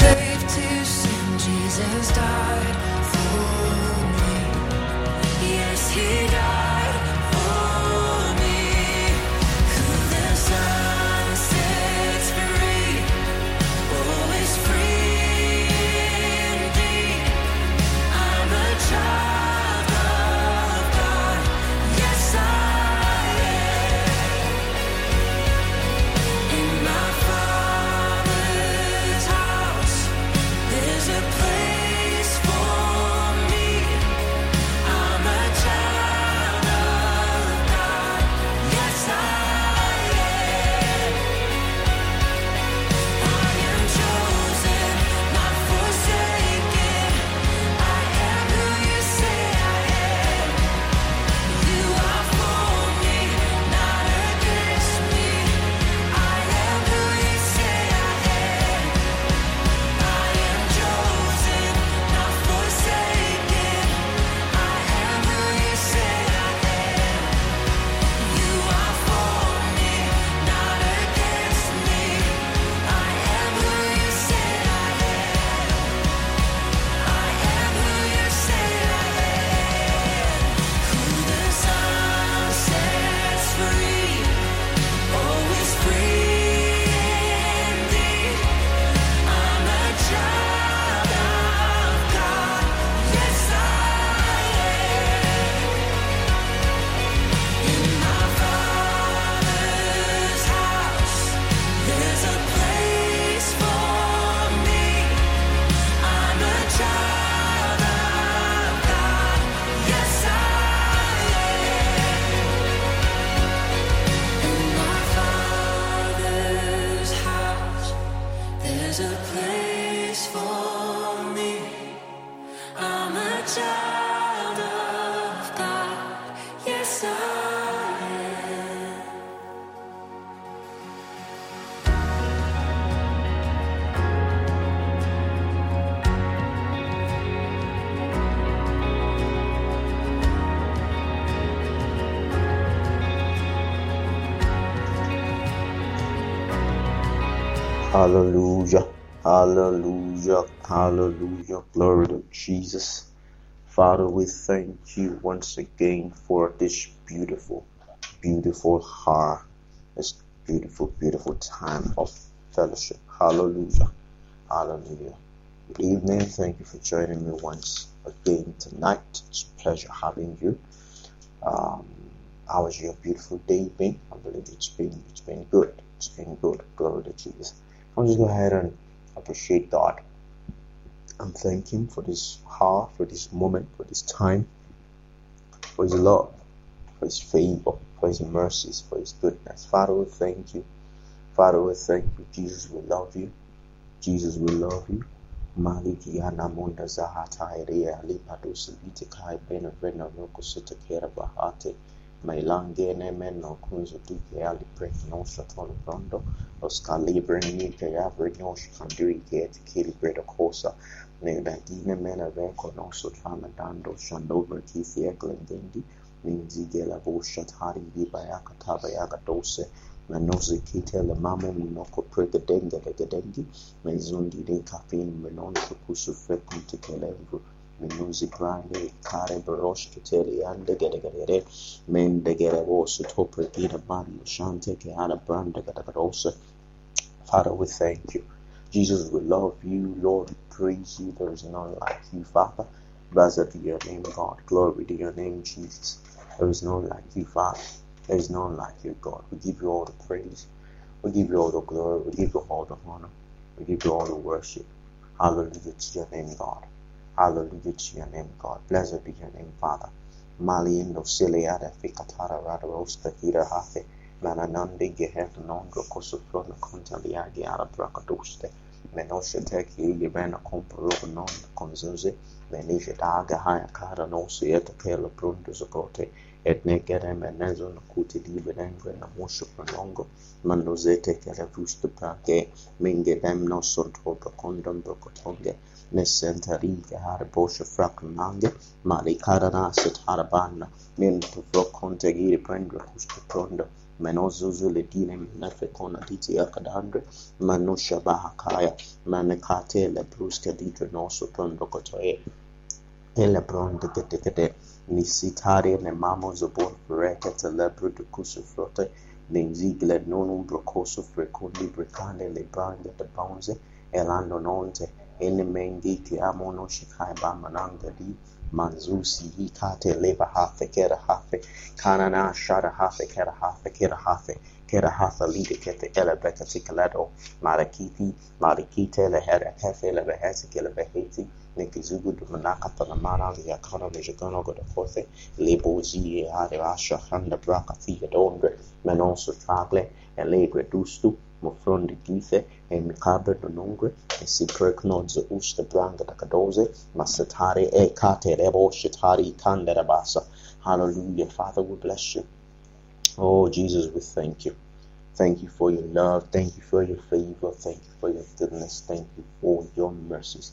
was there's a place for me. I'm a child Hallelujah. Hallelujah. Hallelujah. Glory to Jesus. Father, we thank you once again for this beautiful, beautiful hour, this beautiful, beautiful time of fellowship. Hallelujah. Hallelujah. Good evening. Thank you for joining me once again tonight. It's a pleasure having you. Um, how has your beautiful day been? I believe it's been it's been good. It's been good. Glory to Jesus. I'll just go ahead and appreciate God. I'm thanking for this hour, for this moment, for this time, for His love, for His favor, for His mercies, for His goodness. Father, we thank you. Father, we thank you. Jesus, we love you. Jesus, we love you. Maliki yana munda zahata iria lipado silite kai bena vena noko sita kera bahate. Mailange ne meno kunzo duke ali break no shatolo brondo. Oscar libre ni ke avre no shkandiri ke te kiri bredo kosa. Ne dadine mena veko no so tramadando shandover kisi eklengendi. Minzi gela bo shatari di bayaka tabayaka dose. Manozi kite le mamo minoko prega denga dega dengi. Mezundi de kafin menon kusu frequente kelevru. Minuzi grande kare barosh kiteli ande gede gede gede. Men de gede bosu topre gida ban shante ke ana branda gada gadose. Father, we thank you. Jesus, we love you. Lord, we praise you. There is none like you, Father. Blessed be your name, God. Glory to your name, Jesus. There is none like you, Father. There is none like you, God. We give you all the praise. We give you all the glory. We give you all the honor. We give you all the worship. Hallelujah to your name, God. Hallelujah be your name, God. Blessed be your name, Father. Maliendo Siliada Ficatara Radarosta Hira Hafe Mananandi Gehet Nondro Cosuflona Contaliagi Ara Bracaduste Menosha Teki Libana Compro Non conzuzi. Menisha Daga Haya Nosieta Kela Brundus Agote etne kere menen zon kuti liberen vena musu pronongo mando zete kere vustu prake minge dem nosor toba kondom brokotonge nesenta ringe har boshe frakonange mari karana sit harbana min tu frokonte giri prendra kustu prondo menozuzu ledine mnafekona titi akadandre manusha bahakaya manekate le bruske didre nosu prondo kotoe ele pronde kete kete. Nisitari ne mamo zobor freke telebro de kusu frote nenzigle nonum brocoso frecundi brecande le brande de bonze elando nonte ene mengi ki amono shikai ba mananga di manzusi hikate leva hafe kera hafe kanana shara hafe kera hafe kera hafe kera hafe lide kete ele beka tikaledo marakiti marakite le hera kefe le behesi kele beheti Nikizugu Dumanaka Panamana, the Akana Vijagano go the fourth, Lebozi, Ade Asha, Handa Braka, Thea Dondre, Menoso Tragle, Allegre Dustu, Mofrondi Githe, e Mikabre Donongre, e si Perknods Usta Branga da Cadoze, Masatari e Kate Rebo Shitari Kandarabasa. Hallelujah. Father, we bless you. Oh, Jesus, we thank you. Thank you for your love. Thank you for your favor. Thank you for your goodness. Thank you for your mercies.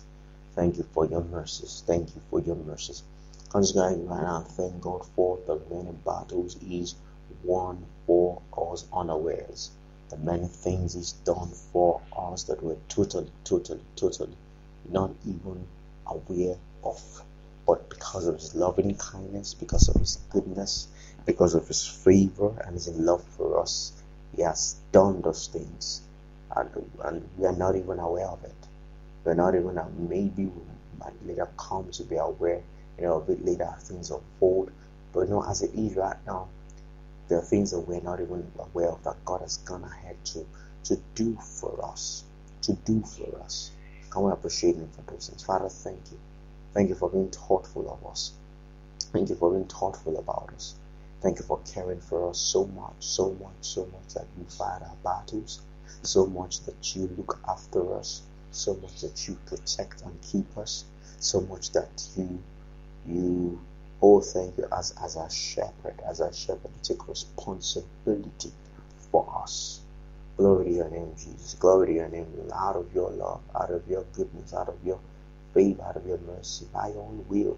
Thank you for your mercies. Thank you for your mercies. Considering right now, thank God for the many battles He's won for us unawares. The many things He's done for us that we're totally, totally, totally not even aware of. But because of His loving kindness, because of His goodness, because of His favor and His love for us, He has done those things. And, and we are not even aware of it. We're not even uh, maybe we might later come to be aware, you know, a bit later things unfold. But you know, as it is right now, there are things that we're not even aware of that God has gone ahead to to do for us. To do for us. Can we appreciate him for those things? Father, thank you. Thank you for being thoughtful of us. Thank you for being thoughtful about us. Thank you for caring for us so much, so much, so much that you fight our battles, so much that you look after us, so much that you protect and keep us, so much that you you oh thank you as as a shepherd, as our shepherd, you take responsibility for us. Glory to your name, Jesus. Glory to your name. Out of your love, out of your goodness, out of your favor, out of your mercy, by your own will,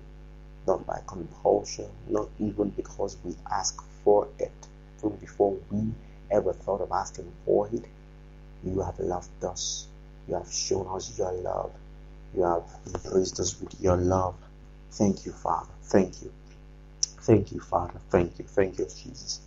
not by compulsion, not even because we ask for it. From before we ever thought of asking for it, you have loved us you have shown us your love. You have embraced us with your love. Thank you, Father. Thank you. Thank you, Father. Thank you. Thank you, Jesus.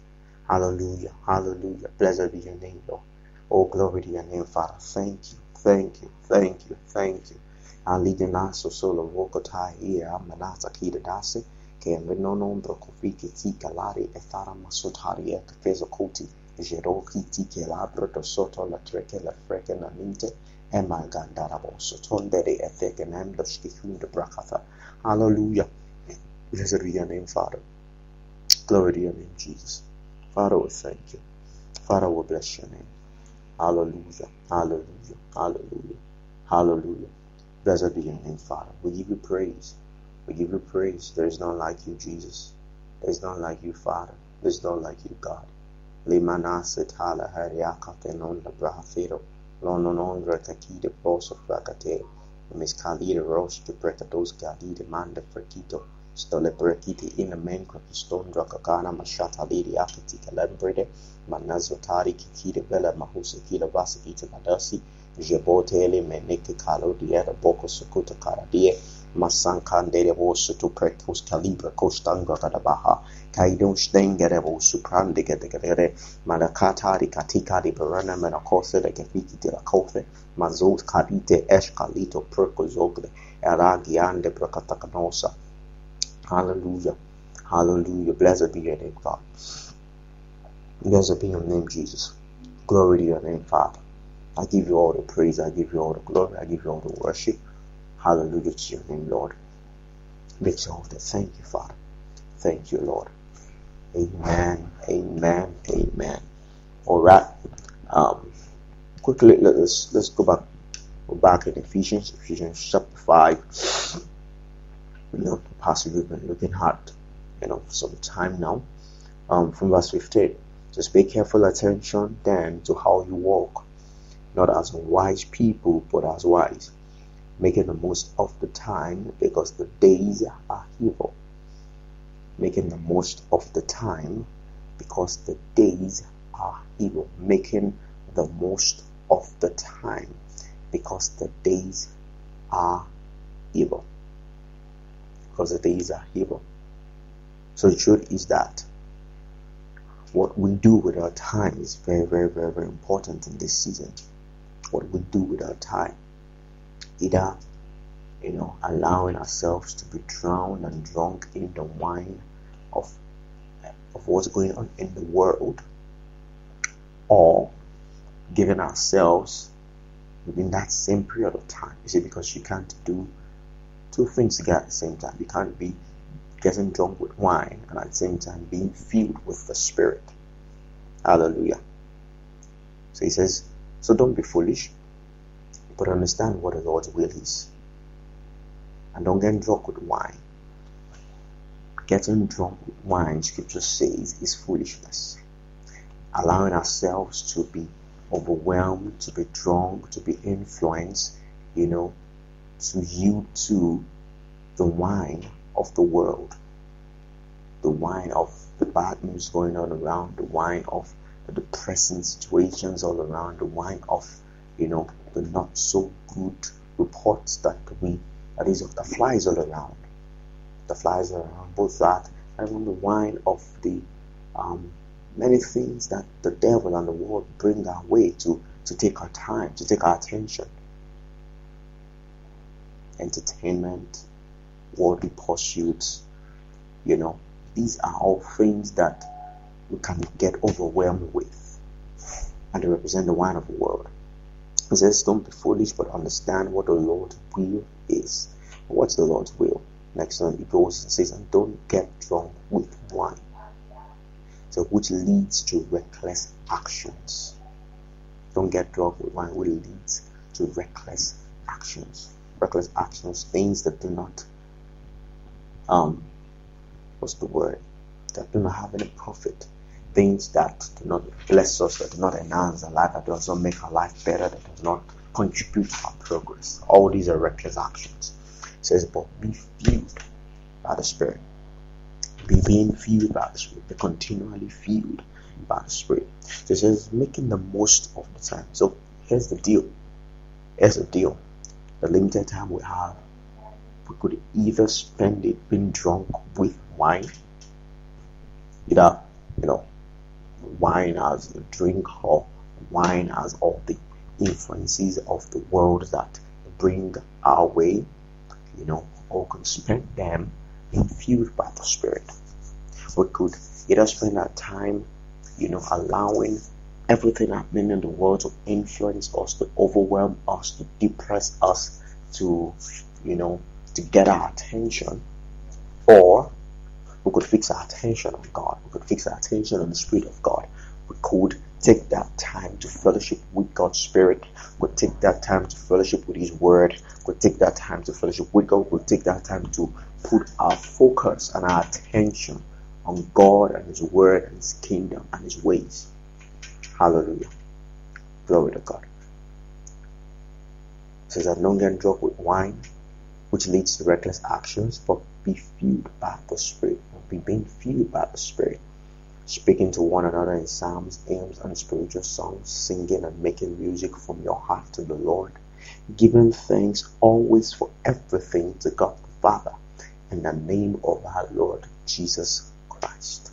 Hallelujah. Hallelujah. Blessed be your name, Lord. Oh, glory to your name, Father. Thank you. Thank you. Thank you. Thank you. Alidinaso solo vokotai ia amanata kida dase ke no nombro kofiki tika lari ethara masutari e kefezo jeroki tike labro do soto la treke la freke na Emagandarabos, Tondere Efegenem, Loshkihunda Brakatha. Hallelujah. Blessed be your name, Father. Glory to your name, Jesus. Father, we thank you. Father, we bless your name. Hallelujah. Hallelujah. Hallelujah. Hallelujah. Blessed be your name, Father. We give you praise. We give you praise. There is none like you, Jesus. There is none like you, Father. There is none like you, God. Limanase tala hariakate non brahafiro. Lono non recatide poso fracate, miscalide roche que precatos galide manda frequito, stole prequite in a men crapiston dracacana machata lidi akati calembrede, manazotari kikide bella mahusa kila vasakita madasi, jebotele meneke calo dieta boko sukuta caradie, masankandere vosu tu precus calibra costanga cadabaha, kaidon stengere vosu prande gedegere, malakatari katikari barana menakose de gefiki de la kofe, mazos karite esh kalito percozogle, eragiande pracatakanosa. Hallelujah. Hallelujah. Blessed be your name, God. Blessed be your name, Jesus. Glory to your name, Father. I give you all the praise. I give you all the glory. I give you all the worship. Hallelujah to your name, Lord. Be exalted. Thank you, Father. Thank you, Lord. Amen. Amen. Amen. All right. Um, quickly, let's let's go back. Go back in Ephesians, Ephesians chapter five. You know, Pastor, we've been looking at, you know, some time now. Um, from verse 15. Just pay careful attention then to how you walk, not as wise people, but as wise, making the most of the time because the days are evil. Making the most of the time because the days are evil. Making the most of the time because the days are evil. Because the days are evil. So the truth is that what we do with our time is very, very, very, very important in this season. What we do with our time. Either, you know, allowing ourselves to be drowned and drunk in the wine of, of what's going on in the world, or giving ourselves within that same period of time. You see, because you can't do two things together at the same time. You can't be getting drunk with wine and at the same time being filled with the Spirit. Hallelujah. So he says, so don't be foolish, but understand what the Lord's will is. And don't get drunk with wine. Getting drunk with wine, scripture says, is foolishness. Allowing ourselves to be overwhelmed, to be drunk, to be influenced, you know, to yield to the wine of the world, the wine of the bad news going on around, the wine of the depressing situations all around, the wine of, you know, the not so good reports that we, that is of the flies all around. The flies are around, both that and the wine of the um, many things that the devil and the world bring our way to, to take our time, to take our attention. Entertainment, worldly pursuits. You know, these are all things that we can get overwhelmed with, and they represent the wine of the world. Says, Don't be foolish, but understand what the Lord's will is. What's the Lord's will? Next one, he goes and says, And don't get drunk with wine. So, which leads to reckless actions. Don't get drunk with wine, which leads to reckless actions. Reckless actions, things that do not um, what's the word? That do not have any profit. Things that do not bless us, that do not enhance our life, that does not make our life better, that does not contribute to our progress. All these are reckless actions. It says, but be filled by the Spirit. Be being filled by the Spirit. Be continually filled by the Spirit. So it says, making the most of the time. So here's the deal. Here's the deal. The limited time we have we could either spend it being drunk with wine, either you know, wine as a drink or wine as all the influences of the world that bring our way, you know, or could spend hmm. them being filled by the Spirit. We could either spend our time, you know, allowing everything happening in the world to influence us, to overwhelm us, to depress us, to, you know, to get our attention, or we could fix our attention on God. We could fix our attention on the Spirit of God. We could take that time to fellowship with God's Spirit. We could take that time to fellowship with His Word. We could take that time to fellowship with God. We could take that time to put our focus and our attention on God and His Word and His kingdom and His ways. Hallelujah. Glory to God. It says that don't get drunk with wine which leads to reckless actions, but be filled by the Spirit. Be being filled by the Spirit. Speaking to one another in psalms, hymns, and spiritual songs, singing and making music from your heart to the Lord, giving thanks always for everything to God the Father in the name of our Lord Jesus Christ.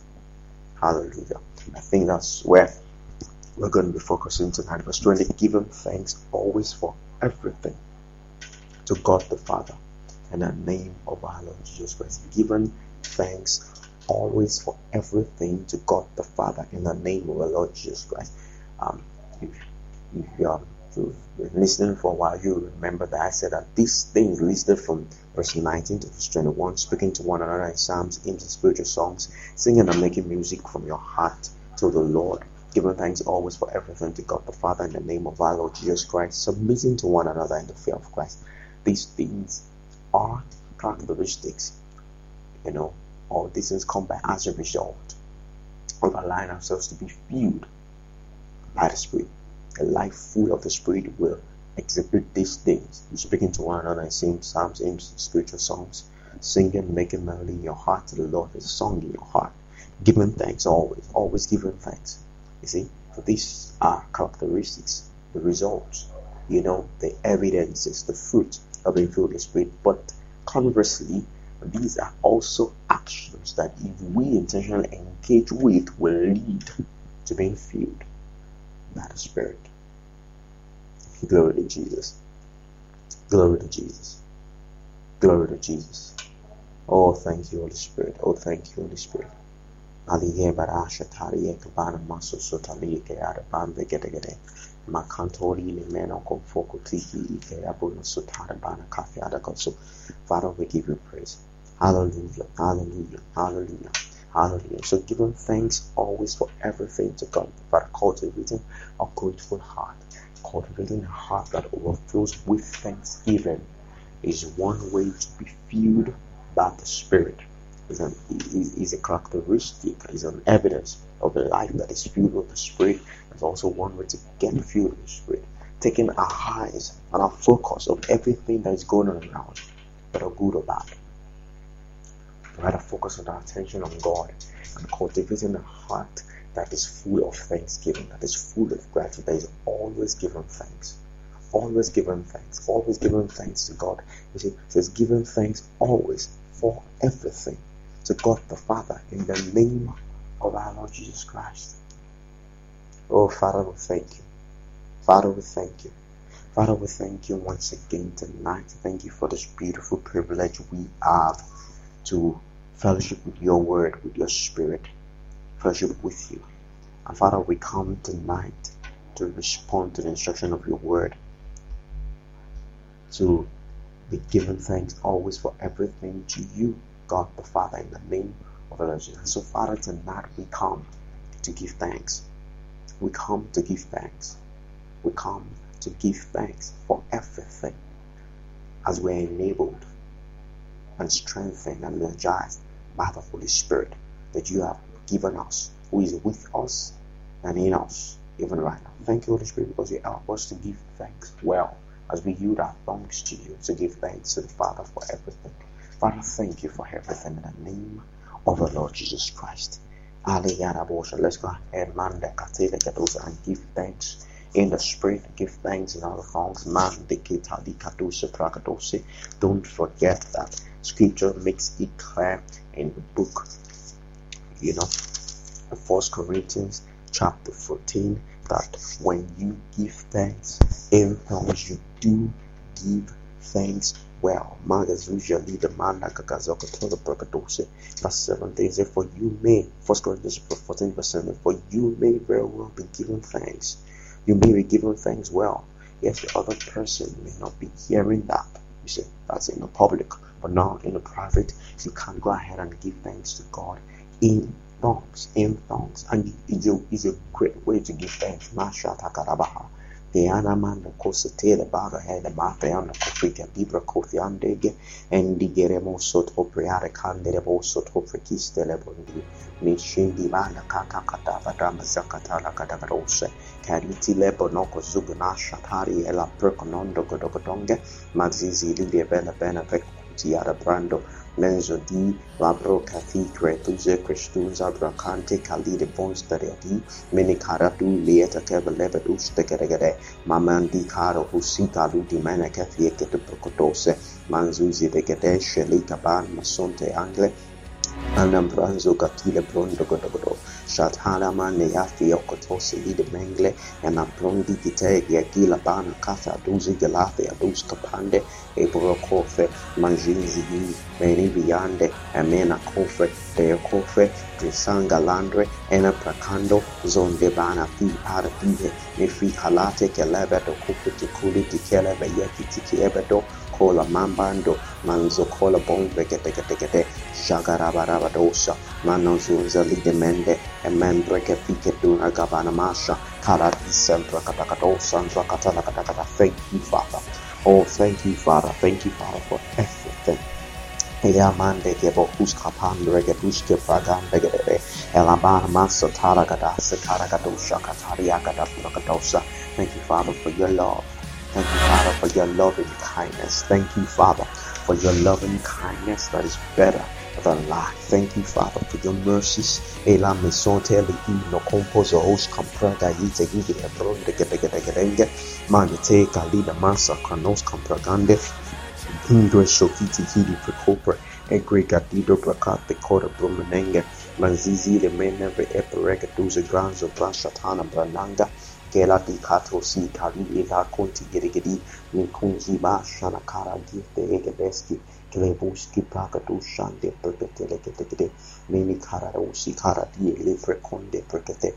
Hallelujah. I think that's where we're going to be focusing tonight. Verse 20, giving thanks always for everything to God the Father in the name of our Lord Jesus Christ. Giving thanks always for everything to God the Father in the name of our Lord Jesus Christ. Um, if, if you are listening for a while, you remember that I said that these things listed from verse 19 to verse 21, speaking to one another in psalms, hymns, and spiritual songs, singing and making music from your heart to the Lord, giving thanks always for everything to God the Father in the name of our Lord Jesus Christ, submitting to one another in the fear of Christ. These things are characteristics, you know, all these things come by as a result of allowing ourselves to be filled by the Spirit. A life full of the Spirit will exhibit these things. Speaking to one another and sing psalms, hymns, spiritual songs, singing, making melody in your heart to the Lord, a song in your heart, giving thanks always, always giving thanks. You see, these are characteristics, the results, you know, the evidences, the fruit of being filled with Spirit. But conversely, these are also actions that if we intentionally engage with will lead to being filled by the Spirit. Glory to Jesus. Glory to Jesus. Glory to Jesus. Oh, thank you, Holy Spirit. Oh, thank you, Holy Spirit. Aliye barasha tariye kabana maso sotali ke arabambe gede gede. Makantori le meno kon foko tiki ike abuno sotara bana kafi adakoso. Father, we give you praise. Hallelujah. Hallelujah. Hallelujah. Hallelujah. So giving thanks always for everything to God. Father, cultivating a grateful heart cultivating a heart that overflows with thanksgiving is one way to be filled by the Spirit. Is an is, is a characteristic, is an evidence of a life that is filled with the Spirit. It's also one way to get filled with the Spirit. Taking our eyes and our focus of everything that is going on around, whether good or bad. We rather focus on our attention on God and cultivating a heart that is full of thanksgiving, that is full of gratitude, that is always giving thanks. Always giving thanks, always giving thanks to God. You see, it says giving thanks always for everything to God the Father in the name of our Lord Jesus Christ. Oh, Father, we thank you. Father, we thank you. Father, we thank you once again tonight. Thank you for this beautiful privilege we have to fellowship with your word, with your spirit fellowship with you. And Father, we come tonight to respond to the instruction of your word, to be given thanks always for everything to you, God the Father, in the name of the Lord Jesus. So, Father, tonight we come to give thanks. We come to give thanks. We come to give thanks for everything as we're enabled and strengthened and energized by the Holy Spirit that you have given us, who is with us and in us, even right now. Thank you, Holy Spirit, because you help us to give thanks well as we yield our thanks to you, to give thanks to the Father for everything. Father, thank you for everything in the name of the Lord Jesus Christ. Let's go ahead, and give thanks in the spirit, give thanks in other tongues. Don't forget that scripture makes it clear in the book you know first corinthians chapter 14 that when you give thanks in tongues you do give thanks well magas usually the man like a kazaka to the verse 7 they say for you may first corinthians 14 verse 7 for you may very well be given thanks. You may be given thanks well. Yes the other person may not be hearing that you see that's in the public but now in the private you can go ahead and give thanks to god in tongues, in tongues, and it's a, it's a great way to give thanks. Masha takarabaha. Eanamana kosetele bara hela mapeana kufika bibra kofiandege endigeremoso topreare kanderemoso toprekistele bondi mishindi mana kaka katava dama zakatala katakarose kaliti lebo noko zugunasha tari ela perkonondo godogodonge mazizi lilie bela bena vekuti yara brando Menzodi, Labro Cathedre, Tuze Christus, Abracante, Cali de Bons Peredi, Minicaratu, Lieta Kevelebetus, Tegeregere, Mamandi Caro, Husica, Ludimene, Cathie, Ketupocotose, Manzuzi de Gede, Shelita Ban, Masonte Angle, Anambranzo Gakile Brondo Godogodo Shatharama Neafi Yokotosi Ide Mengle. And Abrondi Gite Gila Bana Kata Aduzi Gelafi Aduz Kapande Ebro Kofe Manjinzi Meniviande Amena Kofe Deo Kofe Trisanga Landre. Ena Prakando Zonde Bana Fi Ardive Nefi Halate Kelebe Dokupu Tikuli Tikelebe Yeki Tikiebedo Kola mambando. Manzo kola bombe gete gete gete. Shagarabarabadosa, Manozunza Lidemende, and Membreke Fiketuna Gavanamasha, Karati Sembra Katakadosa, and Rakatakatakata. Thank you, Father. Oh, thank you, Father. Thank you, Father, for everything. Eamande gebo huska pandre gebuske pragande gede elabana masa taragada sekaragadosa katariagada pragadosa. Thank you, Father, for your love. Thank you, Father, for your loving kindness. Thank you, Father, for your loving kindness that is better than life. Thank you, Father, for your mercies. Ela mesonte no composo os compraga yite yite ebronde gede gede gedenge manite kalida masa kranos compragande Indre shokiti kidi prekopre egre gadido prakate kora brumenenge manzizi le meneve eperega duze granzo brashatana brananga kelati kato si kari ega koti girigiri ni kungi ma shana kara girte ege beski klebus ki prakatu shande perkete lekete kete meni kara usi kara die livre konde perkete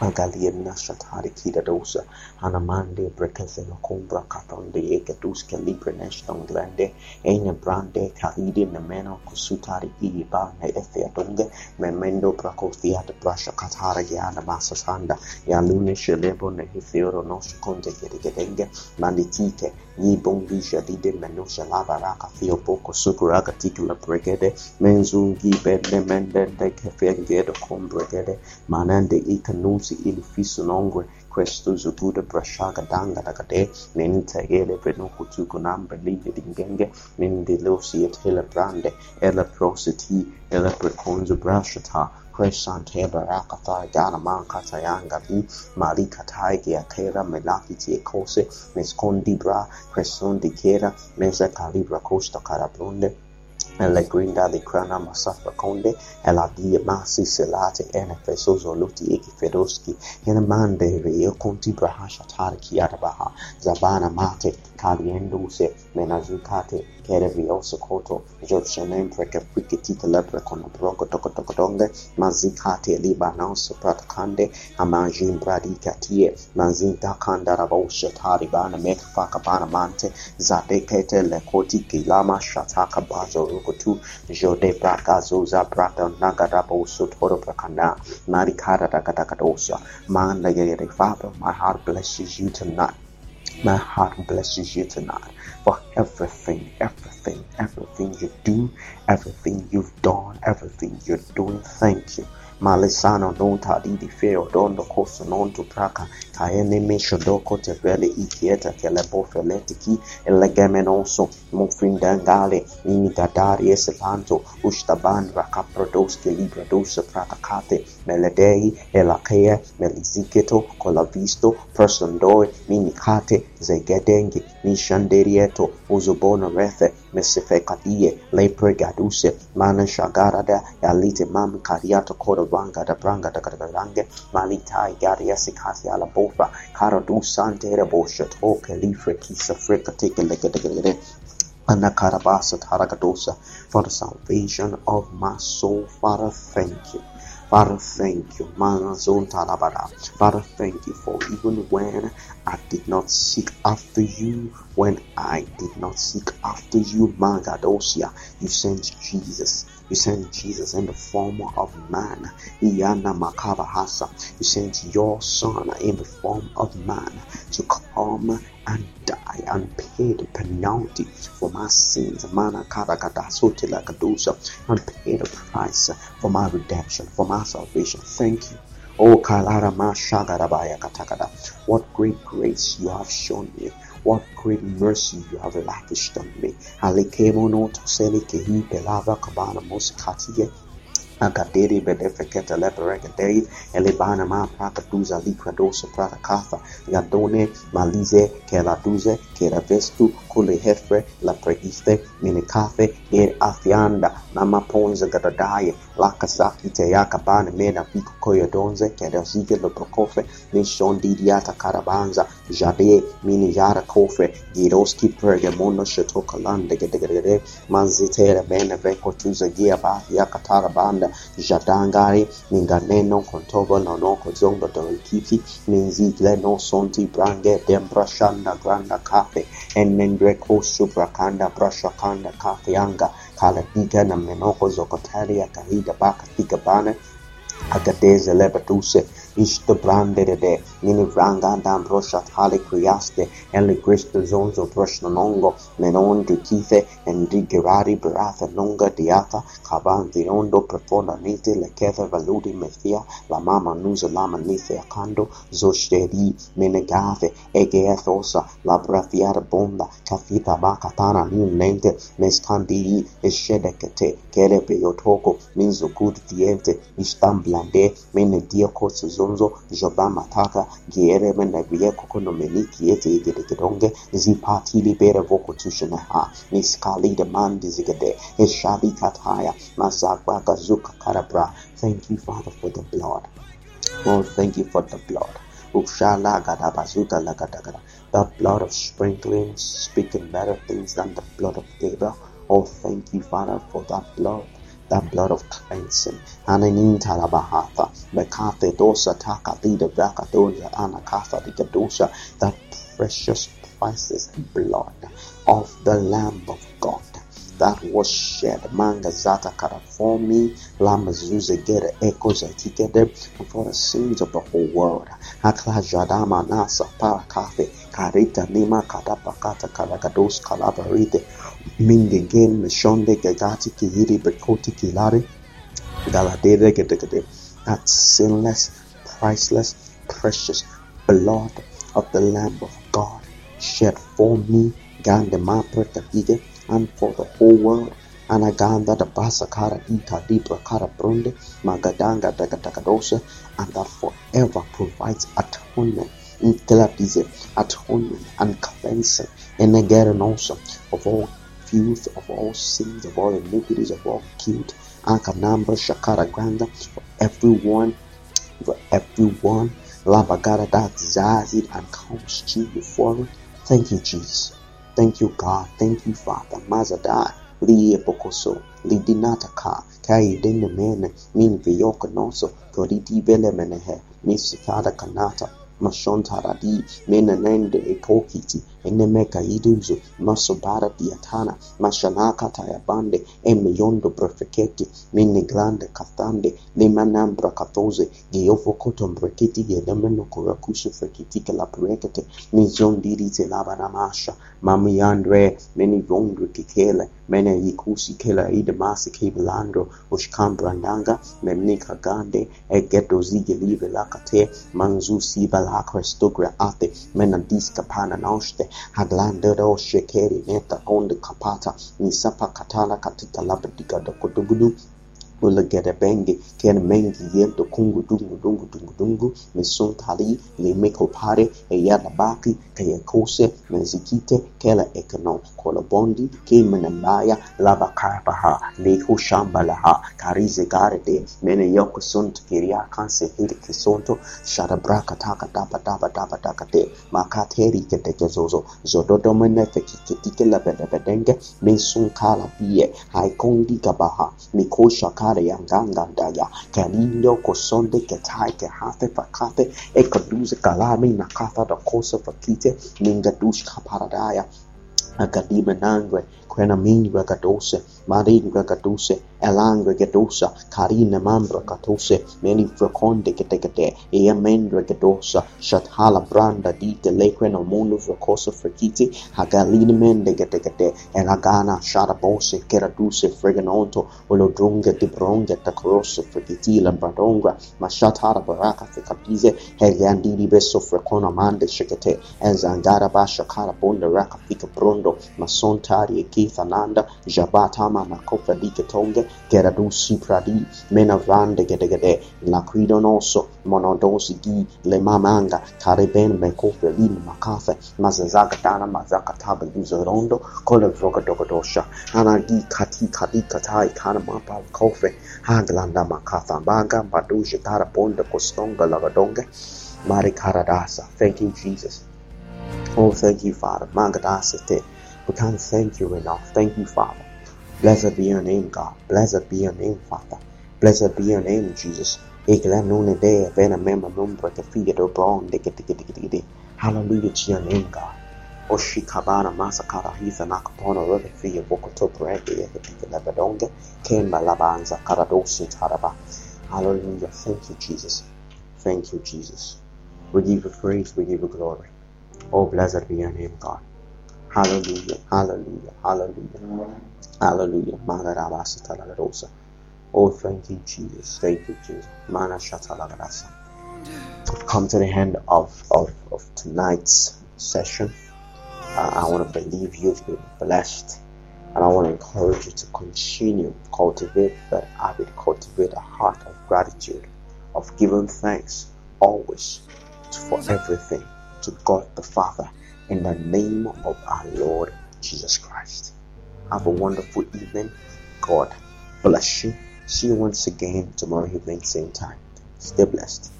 Agalia nashatari kida dosa anamande brekese makumbra katonde eketus libre neshton glande ene brande kalidi nemeno kusutari iba ne efeatonge memendo prakofiat brasha katara yana masasanda ya lune shelebo ne hifioro no shikonde gedegedenge manditike yi bongisha dide menosha lava raka fio poko sukuraga tikula bregede menzungi bende mende de kefengedo kombregede manande usi il fisso nongwe questo zoguda brasciaga danga dagade nente ele breno kutuko nambre linde dingenge nende losi et hele brande ele prositi ele preconzo brashata Crescente barakata gana mancata yangali malikatai giatera melakiti e cose nescondi bra cressondi chiera mesa calibra costa carablonde La grinda de Crana Masafa Conde, El Adia Masi Selate, Enefeso Zoluti Egi Feroski, Enamande Rio Conti Braha Shatari Kiarabaha, Zabana Mate, kaliendo se menazukate kere vioso koto jobshanem preke frikitita lepre kono broko toko toko donge mazikate liba nauso pratakande amajin takanda rabosha tari bana meka bana mante zadekete lekoti kilama shataka bazo rukutu jode braka zuza brata nagada boso toro brakana marikara dakadakadosa manda yere father my heart blesses you tonight my heart blesses you tonight for everything, everything, everything you do, everything you've done, everything you're doing. Thank you. Malisano non tadidi feo dondo koso non tu Kaeneme Shodoko Tevele Ikieta Kelebo Feletiki Elegemenoso Mufindangale Nidadari e Selanto Ushtaban Rakaprodos Kelibrados Pratakate. Meledei Elakea Meliziketo Kolavisto Persondoe Minikate Zegedenge Nishanderieto Uzubona Rethe Mesifekadie Lepregaduse Mana Shagarada Yalite e Mam Kariato Kodavanga Dabranga Dagadarange Malitai Gariasikati e Alabo karo du sante rebosha toke lifre kisa frika teke legedegede Anakarabasa Taragadosa for the salvation of my soul. Father, thank you. Father, thank you. Manazon Talabada. Father, thank you for even when I did not seek after you, when I did not seek after you, Magadosia, you sent Jesus. You sent Jesus in the form of man. Iyana Makabahasa. You sent your son in the form of man to come and die and pay the penalty for my sins. And pay the price for my redemption, for my salvation. Thank you. Oh Kalara Mashagarabaya Katakada. What great grace you have shown me. What great mercy you have lavished on me. Pelava Kabana. Akadiri Bedefeketa Leperekadei Elebana Ma Prakatuza Likradosa Pratakatha Yadone Malize Keladuze Keravestu Kule Hefre La Preiste Minikathe Er Afianda Nama Ponza Gadadaye Lakasaki Teyakabana Mena Piku Koyadonze Kedazige Loprokofe Nishon Karabanza Jade Minijara Kofe Giroski Pergamono Shetokalande Gedegere Manzitera Bene Vekotuza Giaba Yakatarabanda Rwanda jatangari ninganeno kontogo nonoko zondo dorikiti ninzigle no sonti brange dembra shanda granda kafe enendre kosu brakanda brasha kanda kafe yanga kala diga na menoko zokotari ya kahida baka tiga bana agadeze lebatuse ಇಷ್ಟಭ್ರಾಂಡೆರೆದೆ ನಿನ್ನ ವ್ರಾಂಗಾಂಬ್ರೋಷ ಥಾಲೆ ಕ್ರಿಯಾಸ್ತೆ ಎಲ್ಲಿ ಕ್ರಿಸ್ತ zonzo proshno nongo menon dukithe endigerari baratha nonga diata kaban diondo prepona nite lekeve valudi methia la mama nuza lama nithe akando zosheri menegave egeathosa la brafiara bonda kafita bakatana nunente meskandiri eshedekete kere peyotoko minzukud diente istamblande menediakotsuzo zonzo joba mataka giere mene vieko kono meniki ete igede gedonge zipati libere voko tushene ha niskali de mandi zigede eshabi kataya masakwa gazuka karabra thank you father for the blood Oh, thank you for the blood. Ushala gadabazuta lagadagada. The blood of sprinkling, speaking better things than the blood of Abel. Oh, thank you, Father, for that blood. That blood of cleansing. Ananin talabahatha. Bekathe dosa taka lida vakadoja anakatha dikadosa. That precious, priceless blood of the Lamb of God that was shed. Manga zata kara for me, lama zuze gere echoes together and for the sins of the whole world. Hakla jadama nasa parakafe karita nima kadapakata kalagados kalabarite minge gen meshonde gagati kihiri bekoti kilari galadere gedegede. That sinless, priceless, precious blood of the Lamb of God shed for me, gande mapreta hige and for the whole world. Anaganda the Basakara Ika Dibra Kara Brunde, Magadanga Dagatagadosa, and that forever provides atonement, intellective home and cleansing, and again also of all filth, of all sins, of all iniquities, of all guilt. Ankanamba Shakara Granda for everyone, for everyone. Labagara that desires it and comes to you for it. Thank you, Jesus. Thank you, God. Thank you, Father. Mazadai. Liye bokoso. Lidinata ka. Kai dene mene. Min viyoka noso. Koriti vele menehe. Misikada kanata. Mashontaradi. Mena nende ekokiti. enemeka iduzu masobara diatana mashanakata yabande emeyondo brefeketi minigrande kathande limanambra kathoze geofokoto mbreketi gelemeno korakushe lapurekete mizondirize labaramasha mamiyandre menivondre kikele mene ikusi kela idemasi kebilandro ushkambrandanga memnikagande egedozigelive lakate manzusi valakrestogra ate menadiskapana naoshte pana noste, haglande do shekeri neta onde kapata, nisapa katala katita labadika da Kula Gerebenge, Ken Mengi Yento Kungu Dungu Dungu Dungu Dungu, Misun Tali, Limeko Pare, Eyala Baki, Kayakose, Menzikite, Kela Ekono, Kolobondi, Kimenambaya, Lava Karpaha, Leku Shambalaha, Karize Garde, Mene Yoko Sunt, Kiriakan Sehiri Kisonto, Shadabraka Taka Dapa Dapa Dapa Takate, Makateri Ketekezozo, Zododomene Fekitike Labedenge, Misun Kala Bie, Haikondi Gabaha, Mikosha Kala cantare yangangandaya kalindo kosonde ketai kehate fakate ekaduze kalami nakatha dakosa fakite ningadush kaparadaya akadime nangwe kwena mingwe kadose maringa katuse elanga gedosa karina mambra katuse meni frakonde ketekete e amendra gedosa shathala branda dite lekren omundu frakosa frakiti hagalini mende getekete elagana sharabose keraduse freganonto olodrunga dibronga takrosa frakitila bradonga mashatara baraka fikapize heliandiri beso frakona mande shikete elzangara basha karabonda raka fika brondo masontari ekithananda jabatama mama makofa diketonge kera du sipradi mena vande gede gede la credo noso monodosi gi le mamanga kareben me kofe lin makafe mazazaga dana mazaka tabe luzorondo kole vroga dogodosha ana gi kati kati katai kana mapa kofe haglanda makatha baga baduje tara ponda kostonga lagadonge mari karadasa thank you jesus Oh, thank you, Father. Magadasate. We can't thank you enough. Thank you, Father. Blessed be your name, God. Blessed be your name, Father. Blessed be your name, Jesus. Hallelujah to your name, God. Oshikabana masakara hitha nakapona rebe fiya bokoto brege yeke lebedonge kemba labanza karadosi taraba. Hallelujah. Thank you, Jesus. Thank you, Jesus. We give you praise, we give you glory. Oh, blessed be your name, God. Hallelujah, hallelujah, hallelujah, hallelujah. Magarabasatalarosa. Oh, thank you, Jesus. Thank you, Jesus. Mana shatalagarasa. Come to the end of, of, of tonight's session. Uh, I want to believe you've been blessed. And I want to encourage you to continue cultivate that habit, cultivate a heart of gratitude, of giving thanks always for everything to God the Father in the name of our Lord Jesus Christ. Have a wonderful evening. God bless you. See you once again tomorrow evening, same time. Stay blessed.